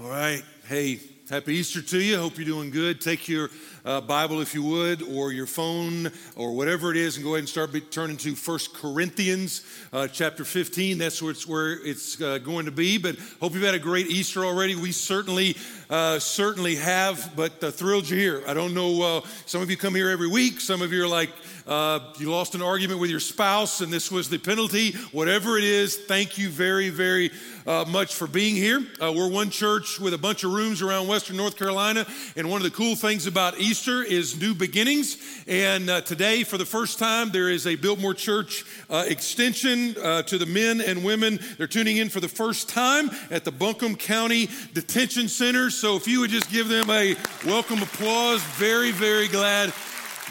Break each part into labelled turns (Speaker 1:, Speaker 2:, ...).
Speaker 1: All right. Hey, happy Easter to you. Hope you're doing good. Take your uh, Bible, if you would, or your phone, or whatever it is, and go ahead and start be, turning to First Corinthians uh, chapter 15. That's where it's, where it's uh, going to be. But hope you've had a great Easter already. We certainly, uh, certainly have, but uh, thrilled you're here. I don't know, uh, some of you come here every week. Some of you are like, uh, you lost an argument with your spouse and this was the penalty, whatever it is, thank you very, very uh, much for being here. We're one church with a bunch of rooms around Western North Carolina, and one of the cool things about Easter is new beginnings. And today, for the first time, there is a Biltmore Church extension to the men and women. They're tuning in for the first time at the Buncombe County Detention Center. So if you would just give them a welcome applause, very, very glad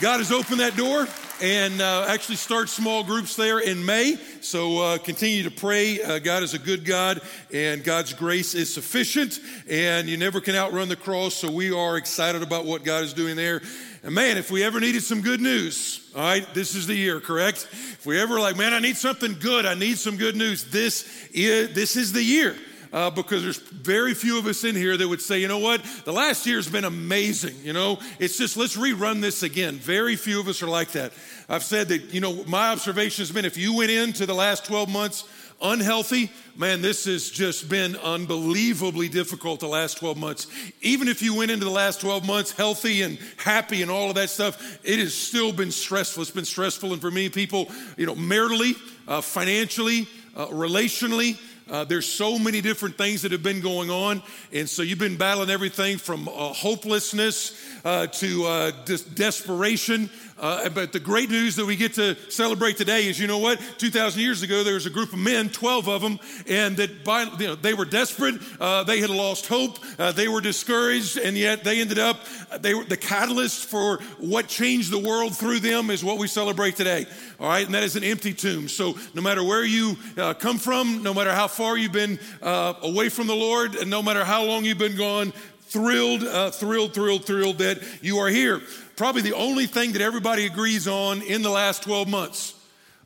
Speaker 1: God has opened that door and uh, actually start small groups there in May. So uh, continue to pray. Uh, God is a good God, and God's grace is sufficient, and you never can outrun the cross. So we are excited about what God is doing there. And man, if we ever needed some good news, all right, this is the year, correct? If we ever like, man, I need something good, I need some good news. This is this is the year uh, because there's very few of us in here that would say, you know what, the last year's been amazing. You know, it's just let's rerun this again. Very few of us are like that. I've said that, you know, my observation has been if you went into the last 12 months unhealthy, man, this has just been unbelievably difficult the last 12 months. Even if you went into the last 12 months healthy and happy and all of that stuff, it has still been stressful. It's been stressful. And for many people, you know, maritally, uh, financially, uh, relationally, uh, there's so many different things that have been going on. And so you've been battling everything from uh, hopelessness uh, to uh, desperation uh, but the great news that we get to celebrate today is, you know what? 2,000 years ago, there was a group of men, 12 of them, and that by, you know, they were desperate. Uh, they had lost hope. Uh, they were discouraged, and yet they ended up, they were the catalyst for what changed the world through them is what we celebrate today. All right, and that is an empty tomb. So no matter where you uh, come from, no matter how far you've been uh, away from the Lord, and no matter how long you've been gone, thrilled, uh, thrilled, thrilled, thrilled that you are here probably the only thing that everybody agrees on in the last 12 months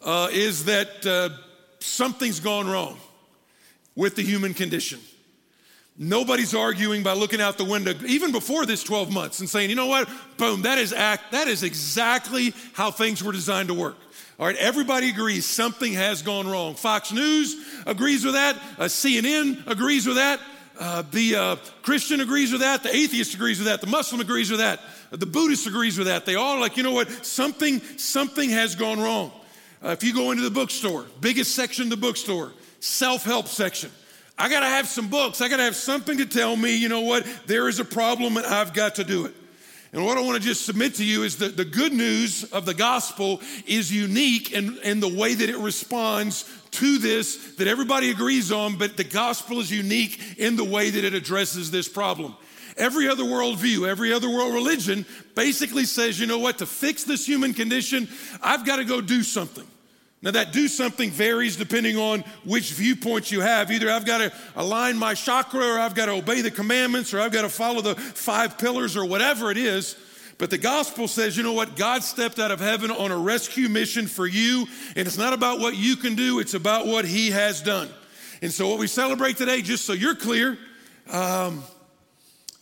Speaker 1: uh, is that uh, something's gone wrong with the human condition. Nobody's arguing by looking out the window, even before this 12 months, and saying, you know what, boom, that is act, that is exactly how things were designed to work. All right, everybody agrees something has gone wrong. Fox News agrees with that. Uh, CNN agrees with that. Uh, the uh, Christian agrees with that. The atheist agrees with that. The Muslim agrees with that. The Buddhist agrees with that. They all like, you know what? Something, something has gone wrong. Uh, if you go into the bookstore, biggest section of the bookstore, self-help section. I got to have some books. I got to have something to tell me, you know what? There is a problem and I've got to do it. And what I want to just submit to you is that the good news of the gospel is unique in, in the way that it responds to this that everybody agrees on, but the gospel is unique in the way that it addresses this problem. Every other worldview, every other world religion basically says, you know what, to fix this human condition, I've got to go do something. Now, that do something varies depending on which viewpoint you have. Either I've got to align my chakra, or I've got to obey the commandments, or I've got to follow the five pillars, or whatever it is. But the gospel says, you know what? God stepped out of heaven on a rescue mission for you, and it's not about what you can do, it's about what He has done. And so, what we celebrate today, just so you're clear, um,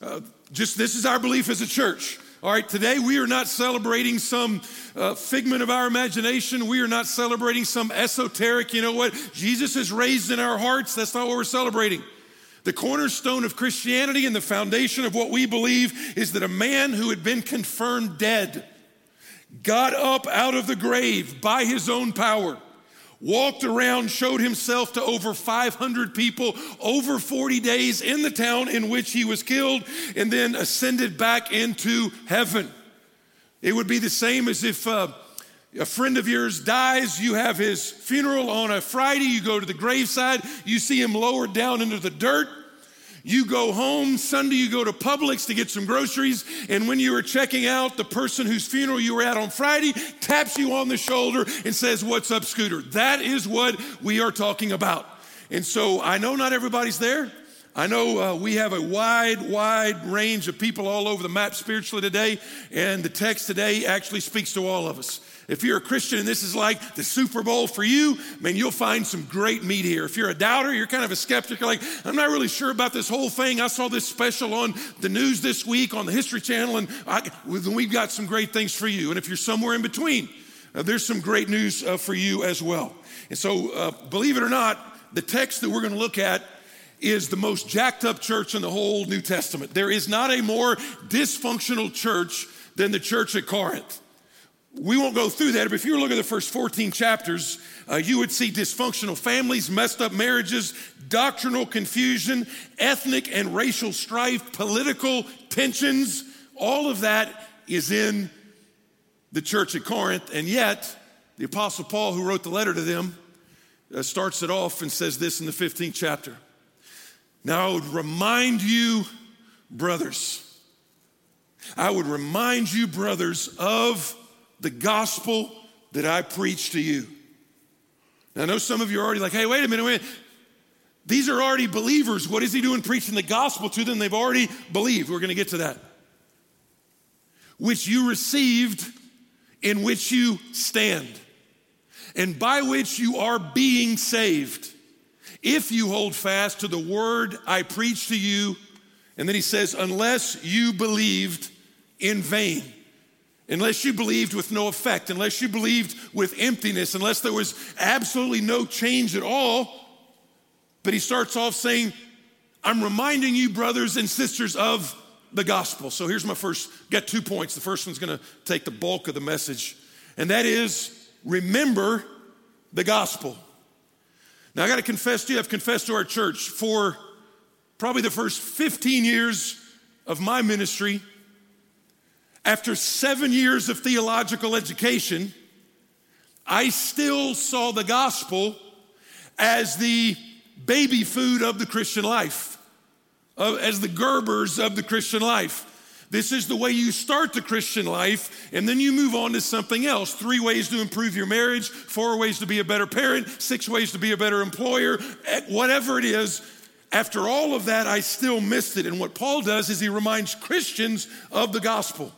Speaker 1: uh, just this is our belief as a church. All right, today we are not celebrating some uh, figment of our imagination. We are not celebrating some esoteric, you know what, Jesus is raised in our hearts. That's not what we're celebrating. The cornerstone of Christianity and the foundation of what we believe is that a man who had been confirmed dead got up out of the grave by his own power walked around, showed himself to over 500 people over 40 days in the town in which he was killed, and then ascended back into heaven. It would be the same as if uh, a friend of yours dies, you have his funeral on a Friday, you go to the graveside, you see him lowered down into the dirt. You go home, Sunday you go to Publix to get some groceries, and when you are checking out, the person whose funeral you were at on Friday taps you on the shoulder and says, What's up, Scooter? That is what we are talking about. And so I know not everybody's there. I know uh, we have a wide, wide range of people all over the map spiritually today, and the text today actually speaks to all of us. If you're a Christian and this is like the Super Bowl for you, man, you'll find some great meat here. If you're a doubter, you're kind of a skeptic, you're like, I'm not really sure about this whole thing. I saw this special on the news this week on the History Channel, and I, we've got some great things for you. And if you're somewhere in between, uh, there's some great news uh, for you as well. And so, uh, believe it or not, the text that we're going to look at is the most jacked up church in the whole New Testament. There is not a more dysfunctional church than the church at Corinth. We won't go through that, but if you were looking at the first 14 chapters, uh, you would see dysfunctional families, messed up marriages, doctrinal confusion, ethnic and racial strife, political tensions. All of that is in the church at Corinth. And yet, the Apostle Paul, who wrote the letter to them, uh, starts it off and says this in the 15th chapter. Now, I would remind you, brothers, I would remind you, brothers, of the gospel that I preach to you. Now, I know some of you are already like, hey, wait a minute, wait. These are already believers. What is he doing preaching the gospel to them? They've already believed. We're going to get to that. Which you received, in which you stand, and by which you are being saved, if you hold fast to the word I preach to you. And then he says, unless you believed in vain unless you believed with no effect, unless you believed with emptiness, unless there was absolutely no change at all. But he starts off saying, I'm reminding you, brothers and sisters, of the gospel. So here's my first, got two points. The first one's gonna take the bulk of the message, and that is remember the gospel. Now I gotta confess to you, I've confessed to our church for probably the first 15 years of my ministry after seven years of theological education, I still saw the gospel as the baby food of the Christian life, as the Gerbers of the Christian life. This is the way you start the Christian life, and then you move on to something else. Three ways to improve your marriage, four ways to be a better parent, six ways to be a better employer, eh, whatever it is. After all of that, I still missed it. And what Paul does is he reminds Christians of the gospel.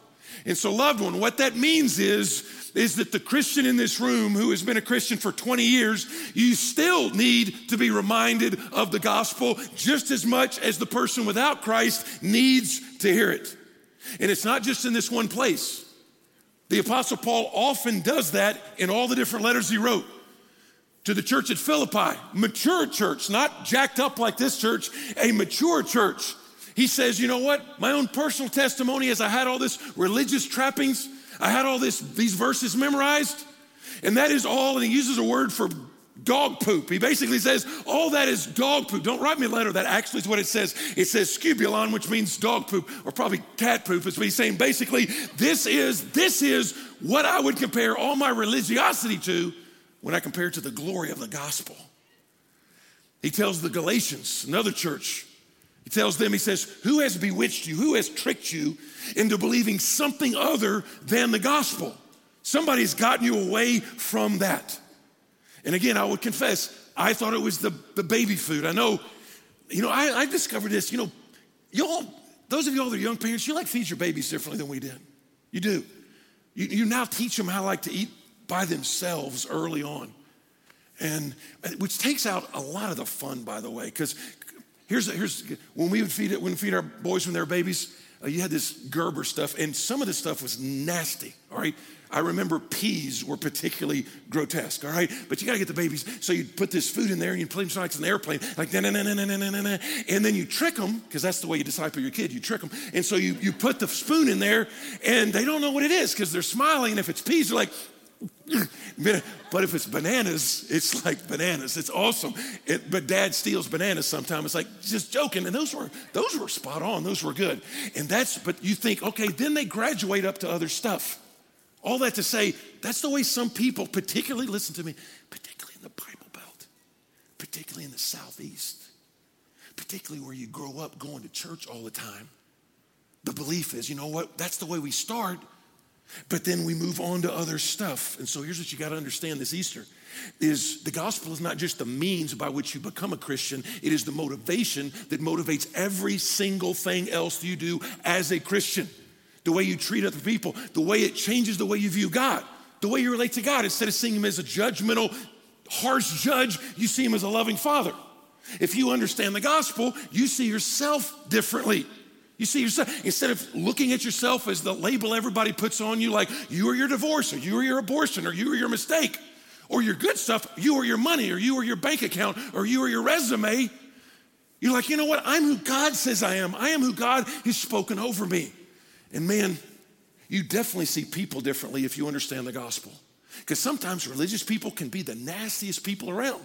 Speaker 1: And so, loved one, what that means is, is that the Christian in this room who has been a Christian for 20 years, you still need to be reminded of the gospel just as much as the person without Christ needs to hear it. And it's not just in this one place. The Apostle Paul often does that in all the different letters he wrote. To the church at Philippi, mature church, not jacked up like this church, a mature church he says, You know what? My own personal testimony is I had all this religious trappings, I had all this, these verses memorized, and that is all, and he uses a word for dog poop. He basically says, all that is dog poop. Don't write me a letter. That actually is what it says. It says skubalon, which means dog poop, or probably cat poop. Is what he's saying. Basically, this is, this is what I would compare all my religiosity to when I compare it to the glory of the gospel. He tells the Galatians, another church, tells them, he says, Who has bewitched you? Who has tricked you into believing something other than the gospel? Somebody's gotten you away from that. And again, I would confess, I thought it was the, the baby food. I know, you know, I, I discovered this, you know, y'all, those of y'all that are young parents, you like feed your babies differently than we did. You do. You, you now teach them how like to eat by themselves early on. And which takes out a lot of the fun, by the way, because Here's, here's when we would feed it, when feed our boys when they were babies, uh, you had this Gerber stuff, and some of the stuff was nasty, all right? I remember peas were particularly grotesque, all right? But you gotta get the babies. So you put this food in there and you put them like it's an airplane, like na na na na na na na na. And then you trick them, because that's the way you disciple your kid, you trick them. And so you, you put the spoon in there and they don't know what it is because they're smiling. And if it's peas, they're like, but if it's bananas, it's like bananas. It's awesome. It, but dad steals bananas sometimes. It's like just joking. And those were those were spot on. Those were good. And that's but you think, okay, then they graduate up to other stuff. All that to say, that's the way some people, particularly, listen to me, particularly in the Bible Belt, particularly in the Southeast, particularly where you grow up going to church all the time, the belief is, you know what, that's the way we start, But then we move on to other stuff. And so here's what you got to understand this Easter is the gospel is not just the means by which you become a Christian, it is the motivation that motivates every single thing else you do as a Christian. The way you treat other people, the way it changes the way you view God, the way you relate to God. Instead of seeing him as a judgmental, harsh judge, you see him as a loving father. If you understand the gospel, you see yourself differently. You see yourself, instead of looking at yourself as the label everybody puts on you, like you are your divorce, or you are your abortion, or you are your mistake, or your good stuff, you or your money, or you or your bank account, or you or your resume, you're like, you know what? I'm who God says I am. I am who God has spoken over me. And man, you definitely see people differently if you understand the gospel. Because sometimes religious people can be the nastiest people around.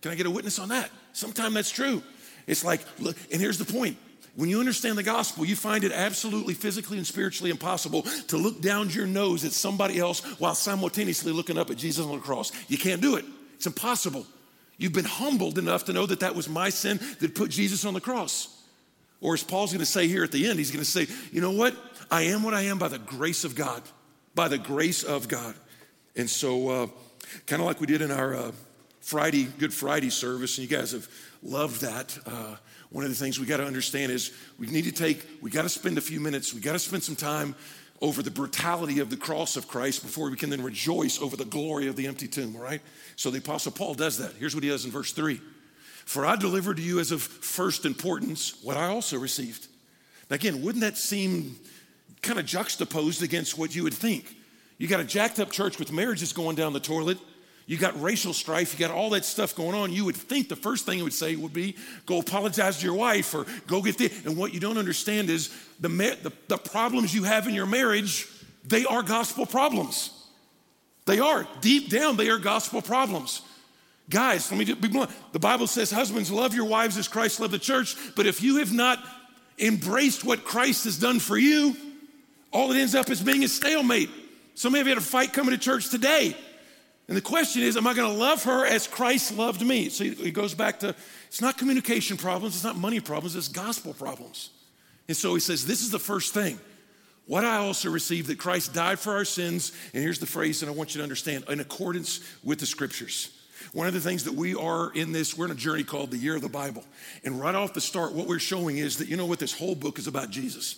Speaker 1: Can I get a witness on that? Sometimes that's true. It's like, look, and here's the point. When you understand the gospel, you find it absolutely physically and spiritually impossible to look down your nose at somebody else while simultaneously looking up at Jesus on the cross. You can't do it, it's impossible. You've been humbled enough to know that that was my sin that put Jesus on the cross. Or as Paul's gonna say here at the end, he's gonna say, you know what? I am what I am by the grace of God, by the grace of God. And so, uh, kind of like we did in our uh, Friday, Good Friday service, and you guys have loved that. Uh, one of the things we got to understand is we need to take, we got to spend a few minutes, we got to spend some time over the brutality of the cross of Christ before we can then rejoice over the glory of the empty tomb, all right? So the Apostle Paul does that. Here's what he does in verse 3 For I delivered to you as of first importance what I also received. Now, again, wouldn't that seem kind of juxtaposed against what you would think? You got a jacked up church with marriages going down the toilet you got racial strife, you got all that stuff going on. You would think the first thing it would say would be go apologize to your wife or go get this. And what you don't understand is the, the, the problems you have in your marriage, they are gospel problems. They are. Deep down, they are gospel problems. Guys, let me just be blunt. The Bible says, Husbands, love your wives as Christ loved the church. But if you have not embraced what Christ has done for you, all it ends up is being a stalemate. Some of you had a fight coming to church today and the question is, am I going to love her as Christ loved me? So it goes back to it's not communication problems, it's not money problems, it's gospel problems. And so he says, This is the first thing. What I also received that Christ died for our sins, and here's the phrase that I want you to understand in accordance with the scriptures. One of the things that we are in this, we're in a journey called the year of the Bible. And right off the start, what we're showing is that you know what this whole book is about Jesus.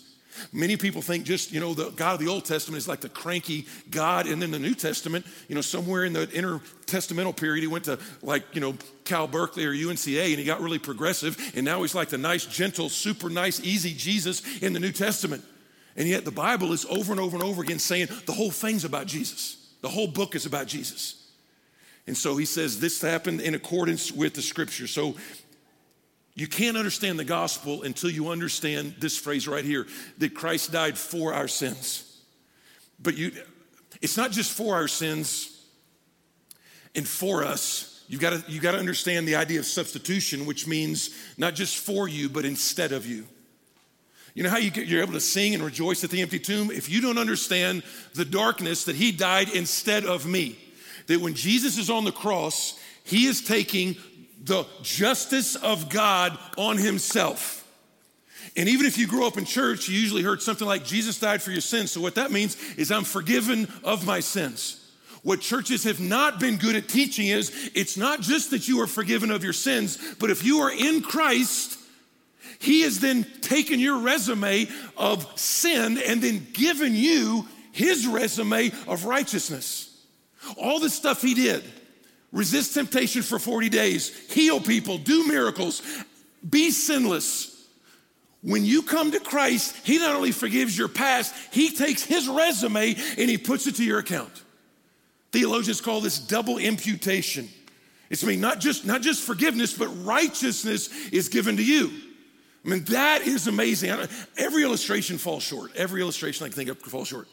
Speaker 1: Many people think just, you know, the God of the Old Testament is like the cranky God. And then the New Testament, you know, somewhere in the intertestamental period, he went to like, you know, Cal Berkeley or UNCA and he got really progressive. And now he's like the nice, gentle, super nice, easy Jesus in the New Testament. And yet the Bible is over and over and over again saying the whole thing's about Jesus. The whole book is about Jesus. And so he says this happened in accordance with the scripture. So you can't understand the gospel until you understand this phrase right here that Christ died for our sins. But you, it's not just for our sins and for us. You've got to, you got to understand the idea of substitution, which means not just for you, but instead of you. You know how you get, you're able to sing and rejoice at the empty tomb? If you don't understand the darkness that he died instead of me, that when Jesus is on the cross, he is taking the justice of God on himself. And even if you grew up in church, you usually heard something like, Jesus died for your sins. So, what that means is, I'm forgiven of my sins. What churches have not been good at teaching is, it's not just that you are forgiven of your sins, but if you are in Christ, He has then taken your resume of sin and then given you His resume of righteousness. All the stuff He did resist temptation for 40 days, heal people, do miracles, be sinless. When you come to Christ, He not only forgives your past, He takes His resume and He puts it to your account. Theologians call this double imputation. It's I mean not just not just forgiveness, but righteousness is given to you. I mean that is amazing. Every illustration falls short. Every illustration I can think of falls short.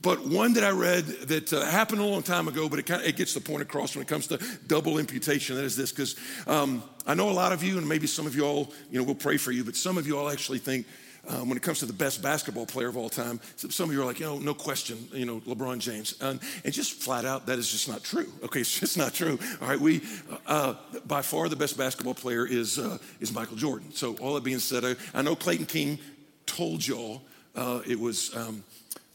Speaker 1: But one that I read that uh, happened a long time ago, but it, kind of, it gets the point across when it comes to double imputation. That is this, because um, I know a lot of you, and maybe some of you all, you know, will pray for you, but some of you all actually think um, when it comes to the best basketball player of all time, some of you are like, you know, no question, you know, LeBron James. And, and just flat out, that is just not true. Okay, it's just not true. All right, we, uh, by far the best basketball player is, uh, is Michael Jordan. So all that being said, I, I know Clayton King told y'all uh, it was. Um,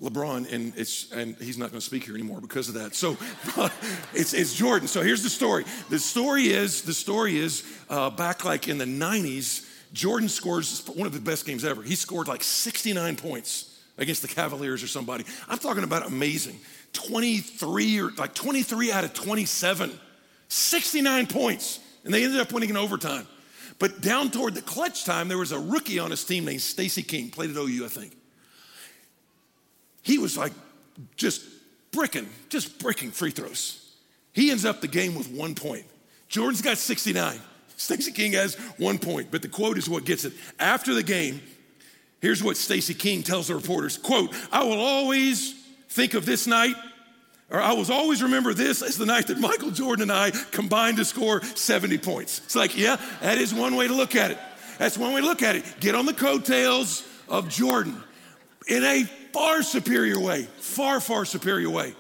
Speaker 1: LeBron, and it's and he's not going to speak here anymore because of that. So it's it's Jordan. So here's the story. The story is the story is uh, back like in the '90s. Jordan scores one of the best games ever. He scored like 69 points against the Cavaliers or somebody. I'm talking about amazing. 23 or like 23 out of 27, 69 points, and they ended up winning in overtime. But down toward the clutch time, there was a rookie on his team named Stacey King, played at OU, I think he was like just bricking, just bricking free throws. He ends up the game with one point. Jordan's got 69. Stacey King has one point, but the quote is what gets it. After the game, here's what Stacey King tells the reporters quote, I will always think of this night, or I will always remember this as the night that Michael Jordan and I combined to score 70 points. It's like, yeah, that is one way to look at it. That's one way to look at it. Get on the coattails of Jordan in a far superior way, far, far superior way.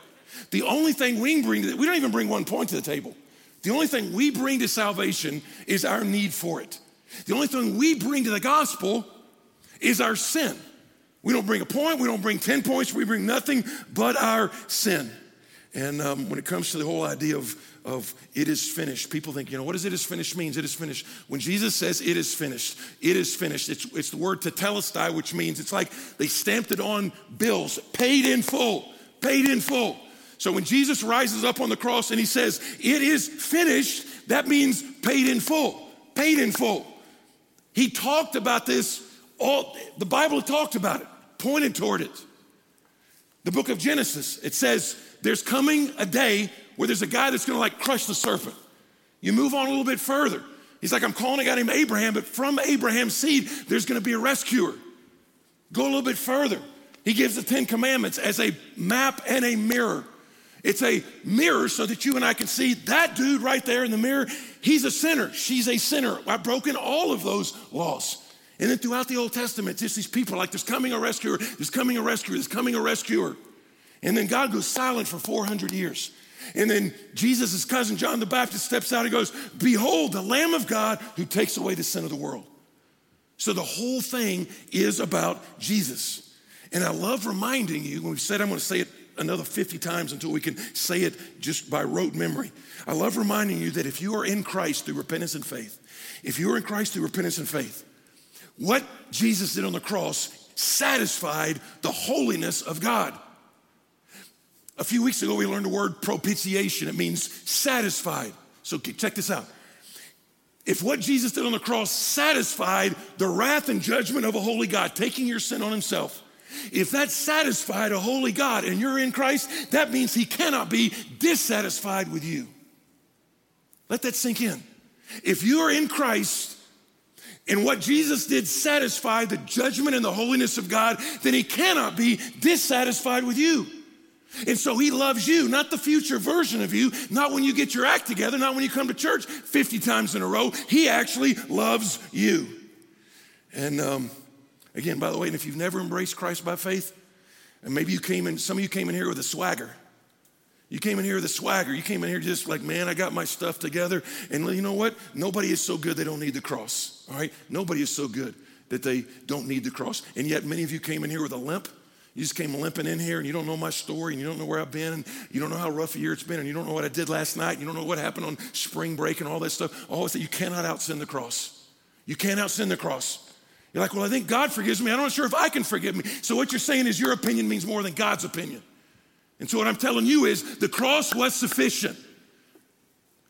Speaker 1: The only thing we bring, we don't even bring one point to the table. The only thing we bring to salvation is our need for it. The only thing we bring to the gospel is our sin. We don't bring a point, we don't bring 10 points, we bring nothing but our sin. And um, when it comes to the whole idea of, of it is finished, people think, you know, what does it is finished means? It is finished. When Jesus says it is finished, it is finished. It's, it's the word tetelestai, which means it's like they stamped it on bills, paid in full, paid in full. So when Jesus rises up on the cross and he says, it is finished, that means paid in full, paid in full. He talked about this, all the Bible talked about it, pointed toward it. The book of Genesis, it says, there's coming a day where there's a guy that's gonna like crush the serpent. You move on a little bit further. He's like, I'm calling a guy named Abraham, but from Abraham's seed, there's gonna be a rescuer. Go a little bit further. He gives the Ten Commandments as a map and a mirror. It's a mirror so that you and I can see that dude right there in the mirror. He's a sinner. She's a sinner. I've broken all of those laws. And then throughout the Old Testament, just these people like, there's coming a rescuer, there's coming a rescuer, there's coming a rescuer. And then God goes silent for 400 years. And then Jesus' cousin John the Baptist steps out and goes, Behold, the Lamb of God who takes away the sin of the world. So the whole thing is about Jesus. And I love reminding you, when we said I'm going to say it another 50 times until we can say it just by rote memory. I love reminding you that if you are in Christ through repentance and faith, if you are in Christ through repentance and faith, what Jesus did on the cross satisfied the holiness of God. A few weeks ago, we learned the word propitiation. It means satisfied. So check this out. If what Jesus did on the cross satisfied the wrath and judgment of a holy God, taking your sin on himself, if that satisfied a holy God and you're in Christ, that means he cannot be dissatisfied with you. Let that sink in. If you are in Christ and what Jesus did satisfied the judgment and the holiness of God, then he cannot be dissatisfied with you. And so he loves you, not the future version of you, not when you get your act together, not when you come to church 50 times in a row. He actually loves you. And um, again, by the way, and if you've never embraced Christ by faith, and maybe you came in, some of you came in here with a swagger. You came in here with a swagger. You came in here just like, man, I got my stuff together. And you know what? Nobody is so good they don't need the cross. All right? Nobody is so good that they don't need the cross. And yet, many of you came in here with a limp you just came limping in here and you don't know my story and you don't know where I've been and you don't know how rough a year it's been and you don't know what I did last night. And you don't know what happened on spring break and all that stuff. All that you cannot out sin the cross. You can't out sin the cross. You're like, well, I think God forgives me. I'm not sure if I can forgive me. So what you're saying is your opinion means more than God's opinion. And so what I'm telling you is the cross was sufficient.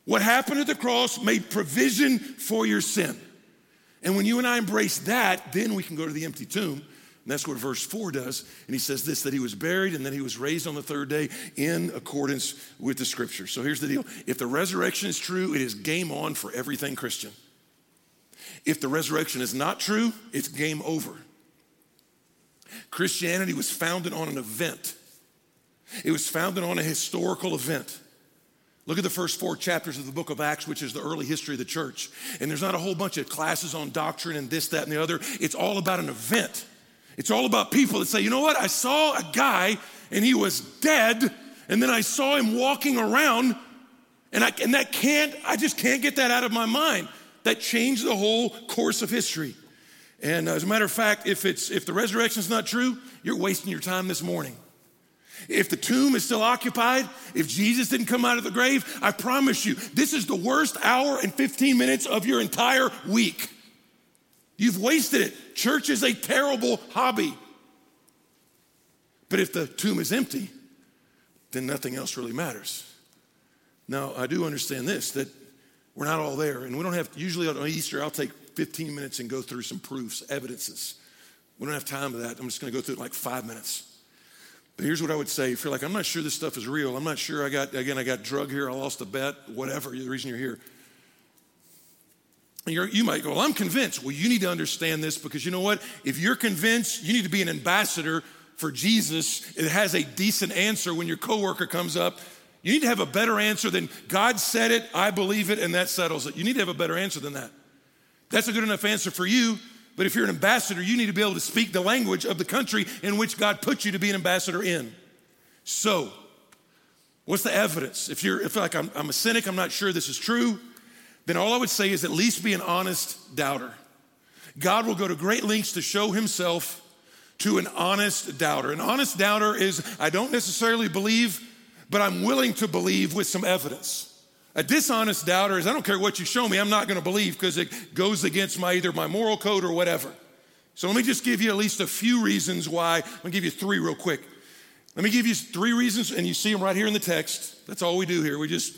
Speaker 1: What happened at the cross made provision for your sin. And when you and I embrace that, then we can go to the empty tomb and that's what verse 4 does. And he says this that he was buried and then he was raised on the third day in accordance with the scripture. So here's the deal if the resurrection is true, it is game on for everything Christian. If the resurrection is not true, it's game over. Christianity was founded on an event, it was founded on a historical event. Look at the first four chapters of the book of Acts, which is the early history of the church. And there's not a whole bunch of classes on doctrine and this, that, and the other. It's all about an event. It's all about people that say, you know what? I saw a guy and he was dead, and then I saw him walking around, and, I, and that can't, I just can't get that out of my mind. That changed the whole course of history. And uh, as a matter of fact, if, it's, if the resurrection is not true, you're wasting your time this morning. If the tomb is still occupied, if Jesus didn't come out of the grave, I promise you, this is the worst hour and 15 minutes of your entire week. You've wasted it. Church is a terrible hobby. But if the tomb is empty, then nothing else really matters. Now, I do understand this that we're not all there, and we don't have, usually on Easter, I'll take 15 minutes and go through some proofs, evidences. We don't have time for that. I'm just going to go through it in like five minutes. But here's what I would say. If you're like, I'm not sure this stuff is real, I'm not sure I got, again, I got drug here, I lost a bet, whatever, the reason you're here. You're, you might go, Well, I'm convinced. Well, you need to understand this because you know what? If you're convinced, you need to be an ambassador for Jesus. It has a decent answer when your coworker comes up. You need to have a better answer than God said it, I believe it, and that settles it. You need to have a better answer than that. That's a good enough answer for you, but if you're an ambassador, you need to be able to speak the language of the country in which God put you to be an ambassador in. So, what's the evidence? If you're if like I'm, I'm a cynic, I'm not sure this is true, then all I would say is at least be an honest doubter. God will go to great lengths to show himself to an honest doubter. An honest doubter is I don't necessarily believe, but I'm willing to believe with some evidence. A dishonest doubter is I don't care what you show me, I'm not going to believe because it goes against my either my moral code or whatever. So let me just give you at least a few reasons why. I'm going to give you three real quick. Let me give you three reasons, and you see them right here in the text. That's all we do here. We just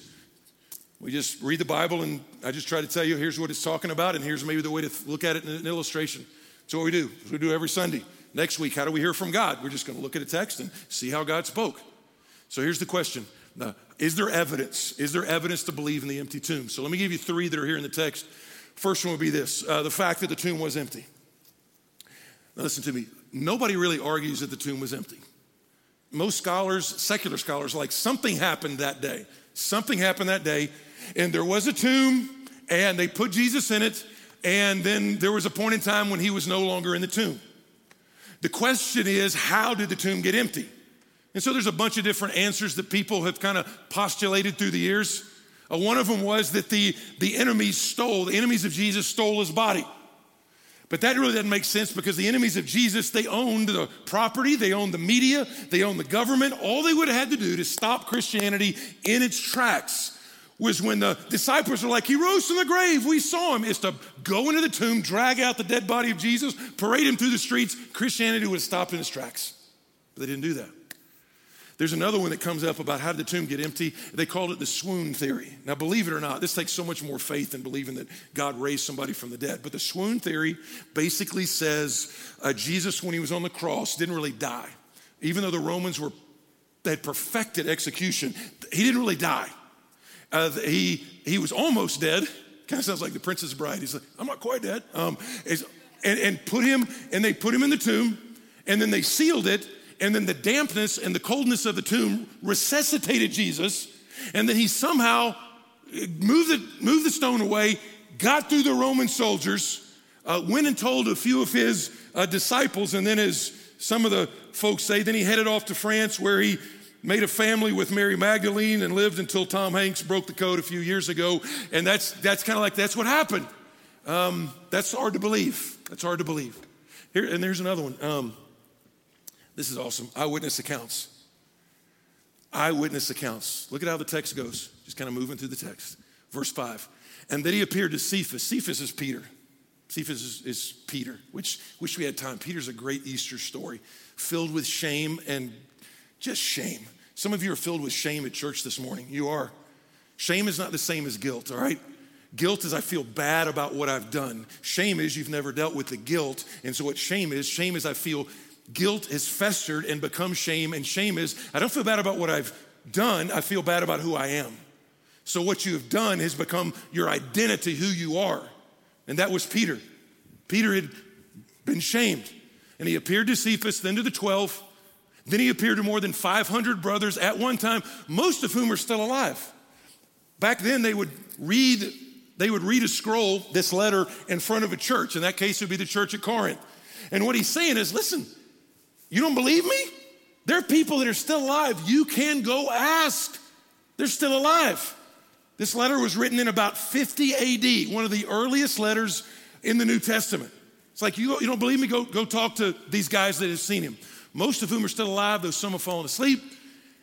Speaker 1: we just read the Bible, and I just try to tell you here's what it's talking about, and here's maybe the way to look at it in an illustration. That's what we do. That's what we do every Sunday. Next week, how do we hear from God? We're just going to look at a text and see how God spoke. So here's the question now, is there evidence? Is there evidence to believe in the empty tomb? So let me give you three that are here in the text. First one would be this uh, the fact that the tomb was empty. Now, listen to me. Nobody really argues that the tomb was empty. Most scholars, secular scholars, like something happened that day. Something happened that day, and there was a tomb, and they put Jesus in it, and then there was a point in time when he was no longer in the tomb. The question is, how did the tomb get empty? And so there's a bunch of different answers that people have kind of postulated through the years. Uh, one of them was that the, the enemies stole, the enemies of Jesus stole his body. But that really doesn't make sense because the enemies of Jesus, they owned the property, they owned the media, they owned the government. All they would have had to do to stop Christianity in its tracks was when the disciples were like, He rose from the grave, we saw him, is to go into the tomb, drag out the dead body of Jesus, parade him through the streets. Christianity would have stopped in its tracks. But they didn't do that. There's another one that comes up about how did the tomb get empty. They called it the swoon theory. Now, believe it or not, this takes so much more faith than believing that God raised somebody from the dead. But the swoon theory basically says uh, Jesus, when he was on the cross, didn't really die. Even though the Romans were had perfected execution, he didn't really die. Uh, he, he was almost dead. Kind of sounds like the Princess Bride. He's like, I'm not quite dead. Um, and, and put him, and they put him in the tomb, and then they sealed it, and then the dampness and the coldness of the tomb resuscitated Jesus, and then he somehow moved the, moved the stone away, got through the Roman soldiers, uh, went and told a few of his uh, disciples, and then as some of the folks say, then he headed off to France where he made a family with Mary Magdalene and lived until Tom Hanks broke the code a few years ago. And that's, that's kind of like, that's what happened. Um, that's hard to believe. That's hard to believe. Here, and there's another one. Um, this is awesome. Eyewitness accounts. Eyewitness accounts. Look at how the text goes. Just kind of moving through the text. Verse 5. And then he appeared to Cephas. Cephas is Peter. Cephas is, is Peter, which wish we had time. Peter's a great Easter story filled with shame and just shame. Some of you are filled with shame at church this morning. You are. Shame is not the same as guilt, all right? Guilt is I feel bad about what I've done. Shame is you've never dealt with the guilt. And so, what shame is, shame is I feel guilt has festered and become shame. And shame is, I don't feel bad about what I've done, I feel bad about who I am. So, what you have done has become your identity, who you are. And that was Peter. Peter had been shamed. And he appeared to Cephas, then to the 12. Then he appeared to more than 500 brothers at one time, most of whom are still alive. Back then, they would read. They would read a scroll, this letter, in front of a church. In that case, it would be the church at Corinth. And what he's saying is listen, you don't believe me? There are people that are still alive. You can go ask. They're still alive. This letter was written in about 50 AD, one of the earliest letters in the New Testament. It's like, you, you don't believe me? Go, go talk to these guys that have seen him. Most of whom are still alive, though some have fallen asleep.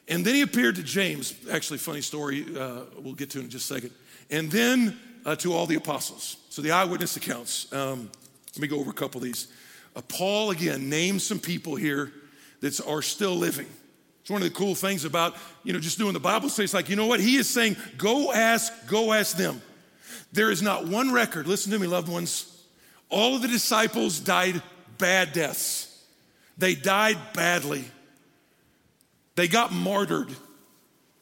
Speaker 1: And then he appeared to James. Actually, funny story, uh, we'll get to in just a second. And then uh, to all the apostles. So the eyewitness accounts. Um, let me go over a couple of these. Uh, Paul, again, names some people here that are still living. It's one of the cool things about, you know, just doing the Bible study. It's like, you know what? He is saying, go ask, go ask them. There is not one record, listen to me, loved ones. All of the disciples died bad deaths. They died badly. They got martyred.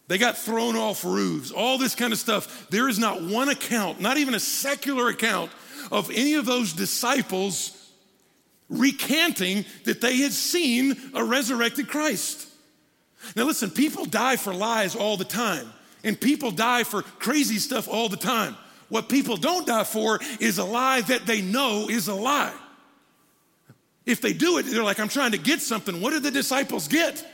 Speaker 1: They got thrown off roofs, all this kind of stuff. There is not one account, not even a secular account, of any of those disciples recanting that they had seen a resurrected Christ. Now, listen, people die for lies all the time, and people die for crazy stuff all the time. What people don't die for is a lie that they know is a lie. If they do it, they're like, I'm trying to get something. What did the disciples get?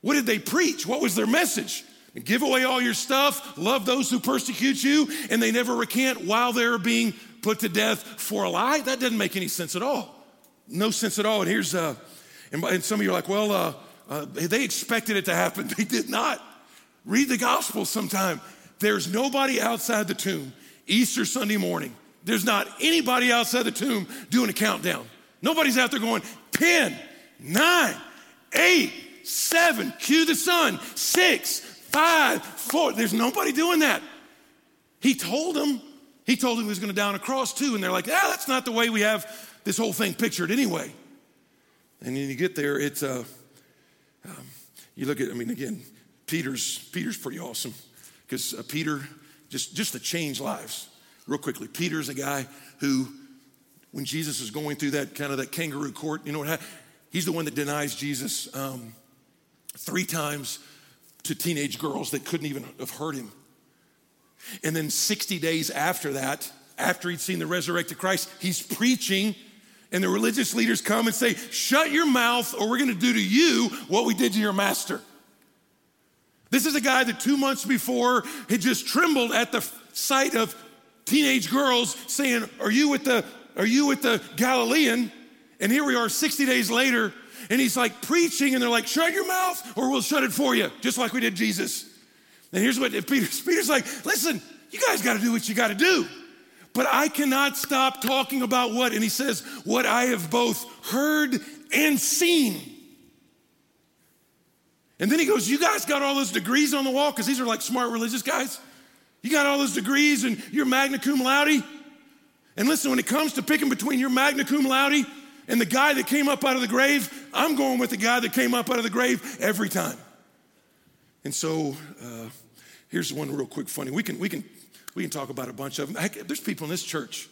Speaker 1: What did they preach? What was their message? Give away all your stuff, love those who persecute you, and they never recant while they're being put to death for a lie? That doesn't make any sense at all. No sense at all. And here's, uh, and, and some of you are like, well, uh, uh, they expected it to happen. They did not. Read the gospel sometime. There's nobody outside the tomb Easter Sunday morning. There's not anybody outside the tomb doing a countdown. Nobody's out there going 10, 9, 8, 7, cue the sun, 6, 5, 4. There's nobody doing that. He told them, he told them he was going to down a cross too. And they're like, ah, that's not the way we have this whole thing pictured anyway. And then you get there, it's, uh, um, you look at, I mean, again, Peter's, Peter's pretty awesome because uh, Peter, just, just to change lives, real quickly, Peter's a guy who, when Jesus is going through that kind of that kangaroo court, you know what? He's the one that denies Jesus um, three times to teenage girls that couldn't even have heard him. And then 60 days after that, after he'd seen the resurrected Christ, he's preaching, and the religious leaders come and say, Shut your mouth, or we're gonna do to you what we did to your master. This is a guy that two months before had just trembled at the sight of teenage girls saying, Are you with the, are you with the Galilean? And here we are 60 days later, and he's like preaching, and they're like, Shut your mouth, or we'll shut it for you, just like we did Jesus. And here's what Peter, Peter's like, Listen, you guys got to do what you got to do. But I cannot stop talking about what? And he says, What I have both heard and seen. And then he goes, You guys got all those degrees on the wall? Because these are like smart religious guys. You got all those degrees and you're magna cum laude. And listen, when it comes to picking between your magna cum laude and the guy that came up out of the grave, I'm going with the guy that came up out of the grave every time. And so uh, here's one real quick funny. We can, we, can, we can talk about a bunch of them. Heck, there's people in this church.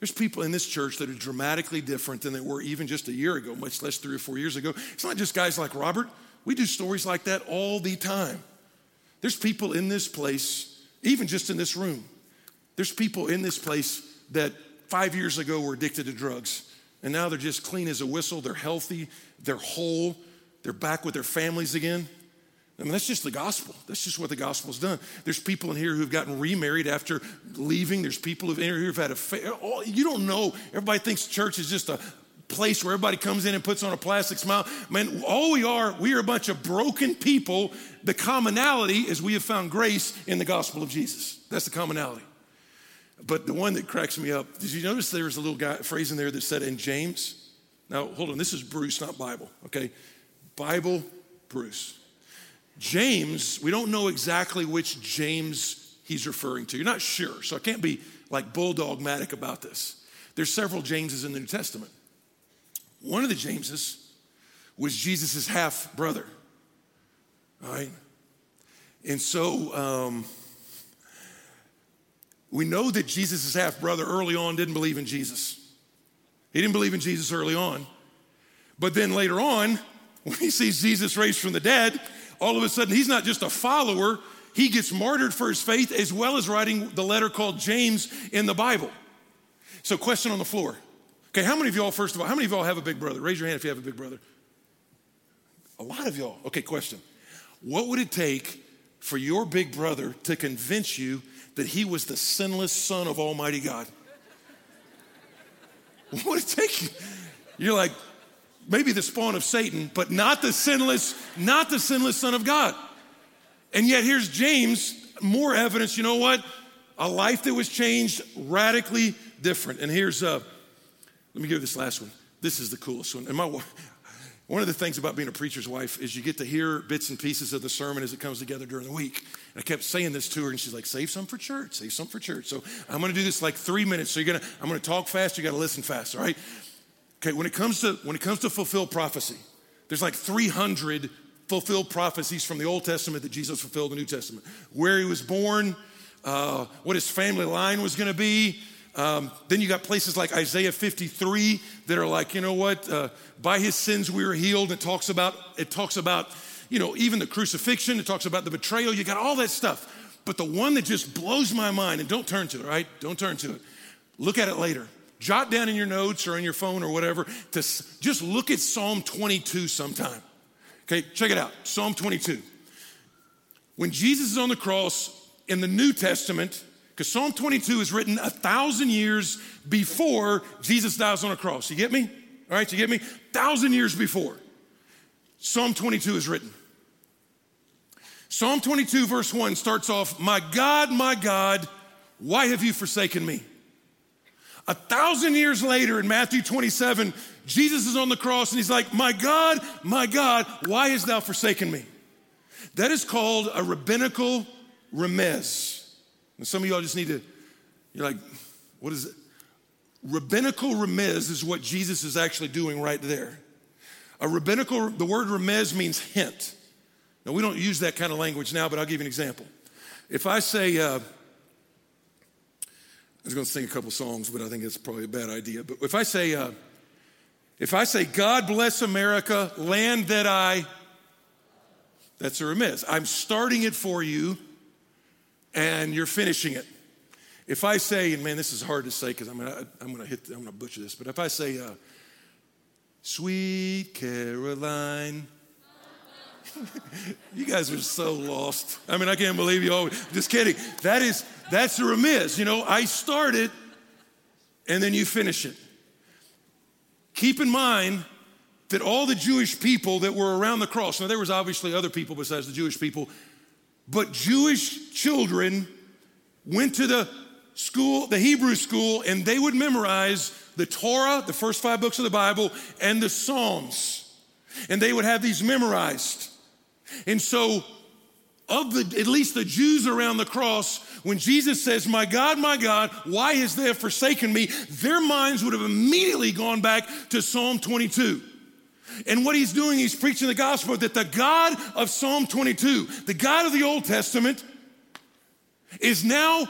Speaker 1: There's people in this church that are dramatically different than they were even just a year ago, much less three or four years ago. It's not just guys like Robert. We do stories like that all the time. There's people in this place, even just in this room, there's people in this place that five years ago were addicted to drugs, and now they're just clean as a whistle. They're healthy, they're whole, they're back with their families again. I mean, that's just the gospel. That's just what the gospel's done. There's people in here who've gotten remarried after leaving. There's people who've in here who've had a. You don't know. Everybody thinks church is just a place where everybody comes in and puts on a plastic smile. Man, all we are, we are a bunch of broken people. The commonality is we have found grace in the gospel of Jesus. That's the commonality. But the one that cracks me up, did you notice there was a little guy, phrase in there that said, in James? Now, hold on, this is Bruce, not Bible, okay? Bible, Bruce. James, we don't know exactly which James he's referring to. You're not sure, so I can't be like bulldogmatic about this. There's several Jameses in the New Testament. One of the Jameses was Jesus' half brother. Right? And so um, we know that Jesus' half brother early on didn't believe in Jesus. He didn't believe in Jesus early on. But then later on, when he sees Jesus raised from the dead, all of a sudden he's not just a follower, he gets martyred for his faith as well as writing the letter called James in the Bible. So, question on the floor Okay, how many of y'all, first of all, how many of y'all have a big brother? Raise your hand if you have a big brother. A lot of y'all. Okay, question. What would it take for your big brother to convince you that he was the sinless son of Almighty God? what would it take you? You're like, maybe the spawn of Satan, but not the sinless, not the sinless Son of God. And yet here's James, more evidence, you know what? A life that was changed, radically different. And here's, uh, let me give you this last one. This is the coolest one. And my, one of the things about being a preacher's wife is you get to hear bits and pieces of the sermon as it comes together during the week. And I kept saying this to her, and she's like, "Save some for church. Save some for church." So I'm going to do this like three minutes. So you're gonna, I'm going to talk fast. You got to listen fast. All right. Okay. When it comes to when it comes to fulfilled prophecy, there's like 300 fulfilled prophecies from the Old Testament that Jesus fulfilled in the New Testament. Where he was born, uh, what his family line was going to be. Um, then you got places like Isaiah 53 that are like, you know what? Uh, by his sins we were healed. It talks about it talks about, you know, even the crucifixion. It talks about the betrayal. You got all that stuff. But the one that just blows my mind, and don't turn to it, right? Don't turn to it. Look at it later. Jot down in your notes or in your phone or whatever to just look at Psalm 22 sometime. Okay, check it out. Psalm 22. When Jesus is on the cross in the New Testament, because Psalm 22 is written a thousand years before Jesus dies on a cross. You get me? All right, you get me? Thousand years before. Psalm 22 is written. Psalm 22, verse 1 starts off My God, my God, why have you forsaken me? A thousand years later in Matthew 27, Jesus is on the cross and he's like, My God, my God, why hast thou forsaken me? That is called a rabbinical remez. And some of y'all just need to, you're like, what is it? Rabbinical remez is what Jesus is actually doing right there. A rabbinical, the word remez means hint. Now, we don't use that kind of language now, but I'll give you an example. If I say, uh, was going to sing a couple songs, but I think it's probably a bad idea. But if I say, uh, if I say, God bless America, land that I, that's a remez. I'm starting it for you and you're finishing it. If I say, and man, this is hard to say because I'm gonna, I'm gonna hit, I'm gonna butcher this, but if I say, uh, "Sweet Caroline," you guys are so lost. I mean, I can't believe you all. Just kidding. That is that's a remez. You know, I start it, and then you finish it. Keep in mind that all the Jewish people that were around the cross. Now, there was obviously other people besides the Jewish people but Jewish children went to the school, the Hebrew school, and they would memorize the Torah, the first five books of the Bible, and the Psalms. And they would have these memorized. And so, of the at least the Jews around the cross, when Jesus says, My God, my God, why has they forsaken me? Their minds would have immediately gone back to Psalm 22. And what he's doing, he's preaching the gospel that the God of Psalm 22, the God of the Old Testament, is now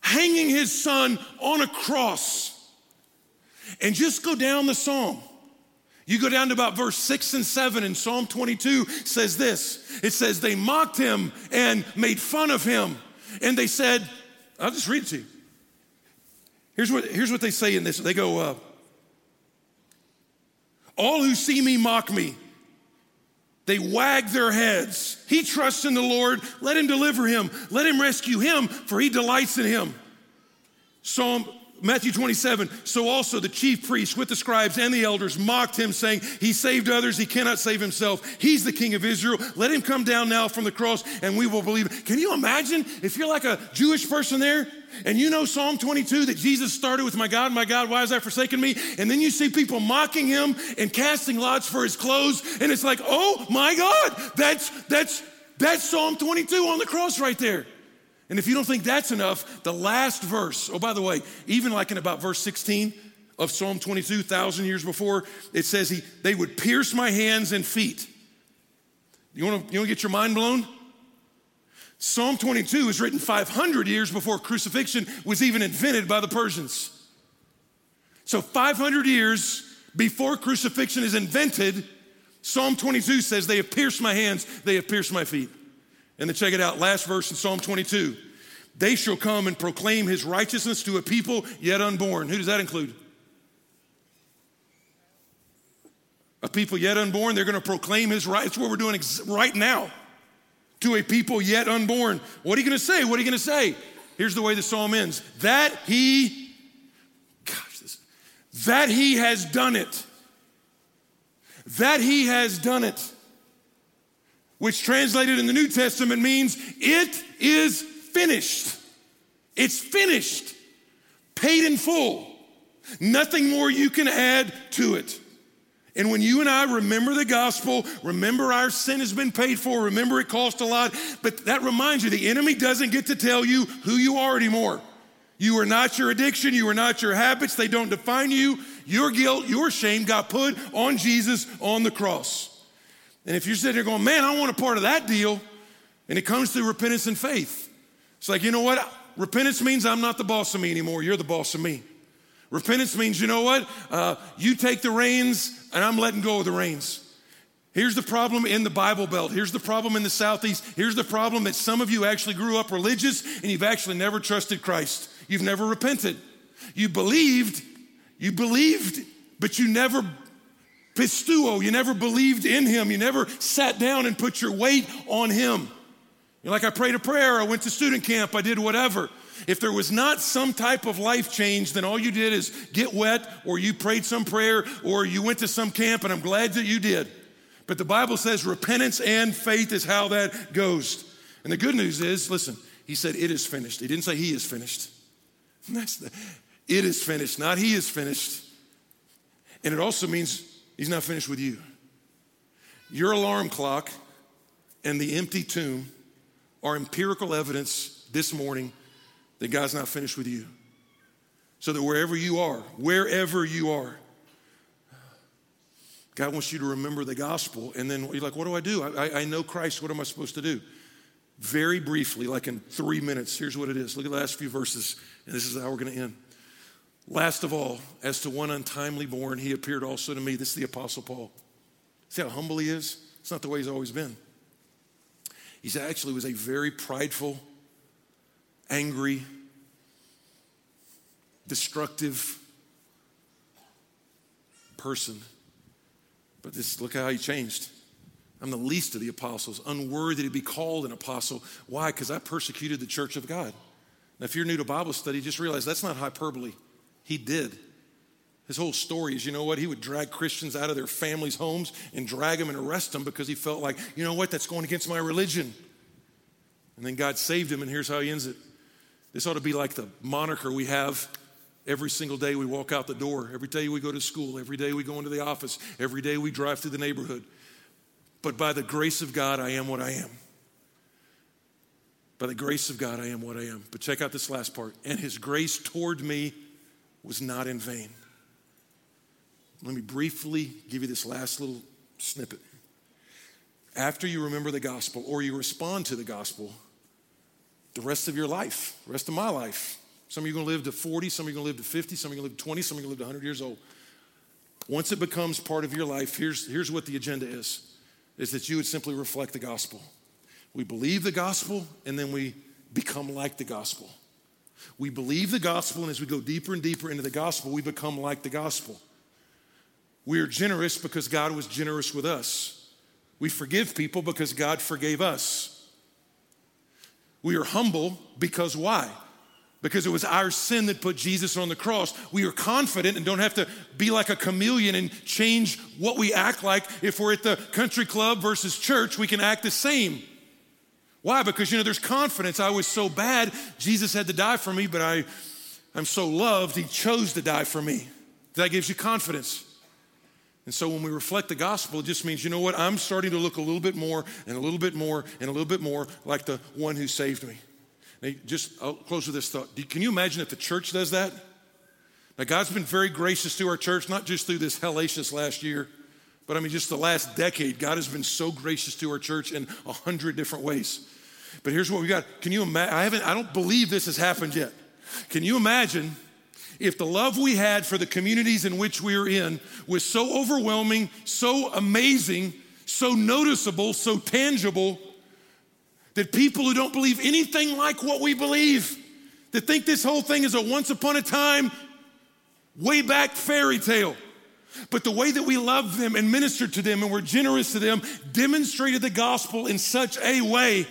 Speaker 1: hanging his son on a cross. And just go down the psalm. You go down to about verse 6 and 7 in Psalm 22 says this. It says, They mocked him and made fun of him. And they said, I'll just read it to you. Here's what, here's what they say in this. They go, uh, all who see me mock me. They wag their heads. He trusts in the Lord. Let him deliver him. Let him rescue him, for he delights in him. Psalm Matthew 27. So also the chief priests with the scribes and the elders mocked him, saying, He saved others, he cannot save himself. He's the king of Israel. Let him come down now from the cross, and we will believe. Can you imagine if you're like a Jewish person there? And you know Psalm 22 that Jesus started with, My God, my God, why has that forsaken me? And then you see people mocking him and casting lots for his clothes. And it's like, oh my God, that's, that's, that's Psalm 22 on the cross right there. And if you don't think that's enough, the last verse, oh, by the way, even like in about verse 16 of Psalm 22, thousand years before, it says, he, They would pierce my hands and feet. You wanna, you wanna get your mind blown? Psalm 22 is written 500 years before crucifixion was even invented by the Persians. So, 500 years before crucifixion is invented, Psalm 22 says, They have pierced my hands, they have pierced my feet. And then check it out, last verse in Psalm 22. They shall come and proclaim his righteousness to a people yet unborn. Who does that include? A people yet unborn, they're going to proclaim his right. It's what we're doing right now to a people yet unborn. What are you going to say? What are you going to say? Here's the way the psalm ends that he, gosh, this, that he has done it. That he has done it. Which translated in the New Testament means it is finished. It's finished, paid in full. Nothing more you can add to it. And when you and I remember the gospel, remember our sin has been paid for, remember it cost a lot, but that reminds you the enemy doesn't get to tell you who you are anymore. You are not your addiction, you are not your habits, they don't define you. Your guilt, your shame got put on Jesus on the cross. And if you're sitting there going, man, I want a part of that deal, and it comes through repentance and faith, it's like, you know what? Repentance means I'm not the boss of me anymore, you're the boss of me. Repentance means, you know what? Uh, you take the reins and I'm letting go of the reins. Here's the problem in the Bible Belt. Here's the problem in the Southeast. Here's the problem that some of you actually grew up religious and you've actually never trusted Christ. You've never repented. You believed, you believed, but you never pisteuo, you never believed in Him. You never sat down and put your weight on Him. You're like, I prayed a prayer, I went to student camp, I did whatever. If there was not some type of life change, then all you did is get wet, or you prayed some prayer, or you went to some camp, and I'm glad that you did. But the Bible says repentance and faith is how that goes. And the good news is, listen, he said, It is finished. He didn't say he is finished. That's the, it is finished, not he is finished. And it also means he's not finished with you. Your alarm clock and the empty tomb are empirical evidence this morning that God's not finished with you. So that wherever you are, wherever you are, God wants you to remember the gospel. And then you're like, what do I do? I, I know Christ. What am I supposed to do? Very briefly, like in three minutes, here's what it is. Look at the last few verses, and this is how we're going to end. Last of all, as to one untimely born, he appeared also to me. This is the Apostle Paul. See how humble he is? It's not the way he's always been. He actually was a very prideful, angry, destructive person. But this, look how he changed. I'm the least of the apostles, unworthy to be called an apostle. Why? Because I persecuted the church of God. Now, if you're new to Bible study, just realize that's not hyperbole. He did. His whole story is, you know what? He would drag Christians out of their families' homes and drag them and arrest them because he felt like, you know what? That's going against my religion. And then God saved him, and here's how he ends it. This ought to be like the moniker we have every single day we walk out the door, every day we go to school, every day we go into the office, every day we drive through the neighborhood. But by the grace of God, I am what I am. By the grace of God, I am what I am. But check out this last part. And his grace toward me was not in vain. Let me briefly give you this last little snippet. After you remember the gospel or you respond to the gospel, the rest of your life, rest of my life, some of you are going to live to 40, some of you are going to live to 50, some of you are going to live to 20, some of you are going to live to 100 years old. Once it becomes part of your life, here's, here's what the agenda is is that you would simply reflect the gospel. We believe the gospel and then we become like the gospel. We believe the gospel, and as we go deeper and deeper into the gospel, we become like the gospel. We are generous because God was generous with us. We forgive people because God forgave us. We are humble because why? because it was our sin that put Jesus on the cross. We are confident and don't have to be like a chameleon and change what we act like. If we're at the country club versus church, we can act the same. Why? Because you know there's confidence. I was so bad, Jesus had to die for me, but I I'm so loved, he chose to die for me. That gives you confidence. And so when we reflect the gospel, it just means, you know what? I'm starting to look a little bit more and a little bit more and a little bit more like the one who saved me. Now, just I'll close with this thought. Can you imagine if the church does that? Now, God's been very gracious to our church, not just through this hellacious last year, but I mean, just the last decade. God has been so gracious to our church in a hundred different ways. But here's what we got. Can you imagine? I haven't, I don't believe this has happened yet. Can you imagine if the love we had for the communities in which we are in was so overwhelming, so amazing, so noticeable, so tangible? that people who don't believe anything like what we believe, that think this whole thing is a once upon a time, way back fairy tale. But the way that we love them and ministered to them and were generous to them demonstrated the gospel in such a way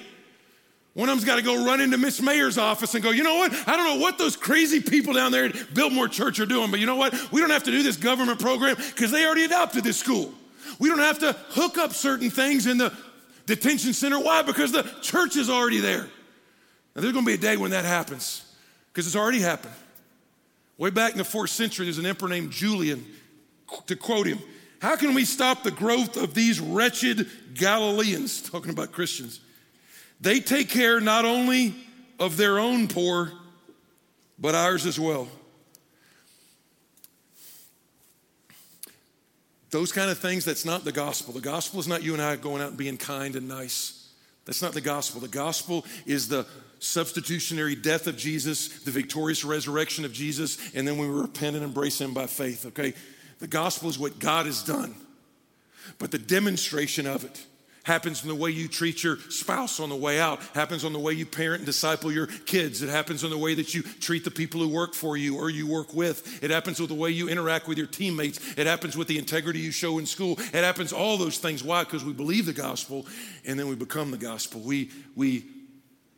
Speaker 1: One of them's got to go run into Miss Mayor's office and go, you know what? I don't know what those crazy people down there at Biltmore Church are doing, but you know what? We don't have to do this government program because they already adopted this school. We don't have to hook up certain things in the detention center. Why? Because the church is already there. Now, there's going to be a day when that happens because it's already happened. Way back in the fourth century, there's an emperor named Julian. To quote him, how can we stop the growth of these wretched Galileans? Talking about Christians. They take care not only of their own poor, but ours as well. Those kind of things, that's not the gospel. The gospel is not you and I going out and being kind and nice. That's not the gospel. The gospel is the substitutionary death of Jesus, the victorious resurrection of Jesus, and then we repent and embrace Him by faith, okay? The gospel is what God has done, but the demonstration of it happens in the way you treat your spouse on the way out. Happens on the way you parent and disciple your kids. It happens on the way that you treat the people who work for you or you work with. It happens with the way you interact with your teammates. It happens with the integrity you show in school. It happens all those things. Why? Because we believe the gospel and then we become the gospel. We we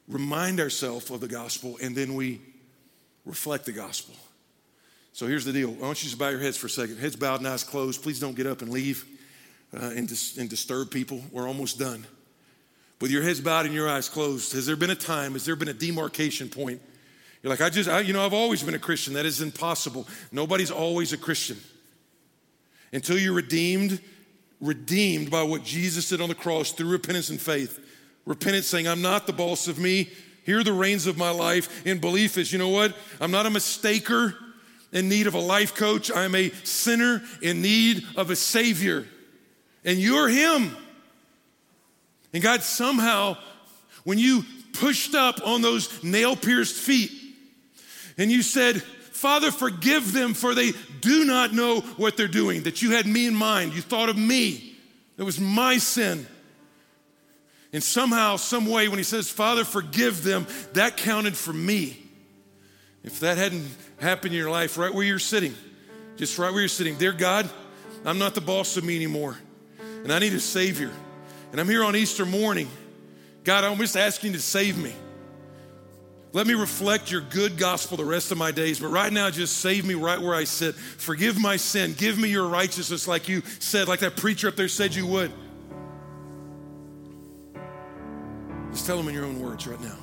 Speaker 1: remind ourselves of the gospel and then we reflect the gospel. So here's the deal. I want you to bow your heads for a second. Heads bowed and eyes closed. Please don't get up and leave uh, and, dis- and disturb people. We're almost done. With your heads bowed and your eyes closed, has there been a time, has there been a demarcation point? You're like, I just, I, you know, I've always been a Christian. That is impossible. Nobody's always a Christian. Until you're redeemed, redeemed by what Jesus did on the cross through repentance and faith. Repentance saying, I'm not the boss of me. Here are the reins of my life. In belief is, you know what? I'm not a mistaker in need of a life coach. I'm a sinner in need of a savior and you're Him. And God, somehow, when you pushed up on those nail pierced feet and you said, Father, forgive them, for they do not know what they're doing, that you had me in mind. You thought of me. It was my sin. And somehow, some way, when he says, Father, forgive them, that counted for me. If that hadn't happened in your life, right where you're sitting, just right where you're sitting, dear God, I'm not the boss of me anymore and I need a Savior. And I'm here on Easter morning. God, I'm just asking you to save me. Let me reflect your good gospel the rest of my days, but right now, just save me right where I sit. Forgive my sin. Give me your righteousness, like you said, like that preacher up there said you would. Just tell them in your own words right now.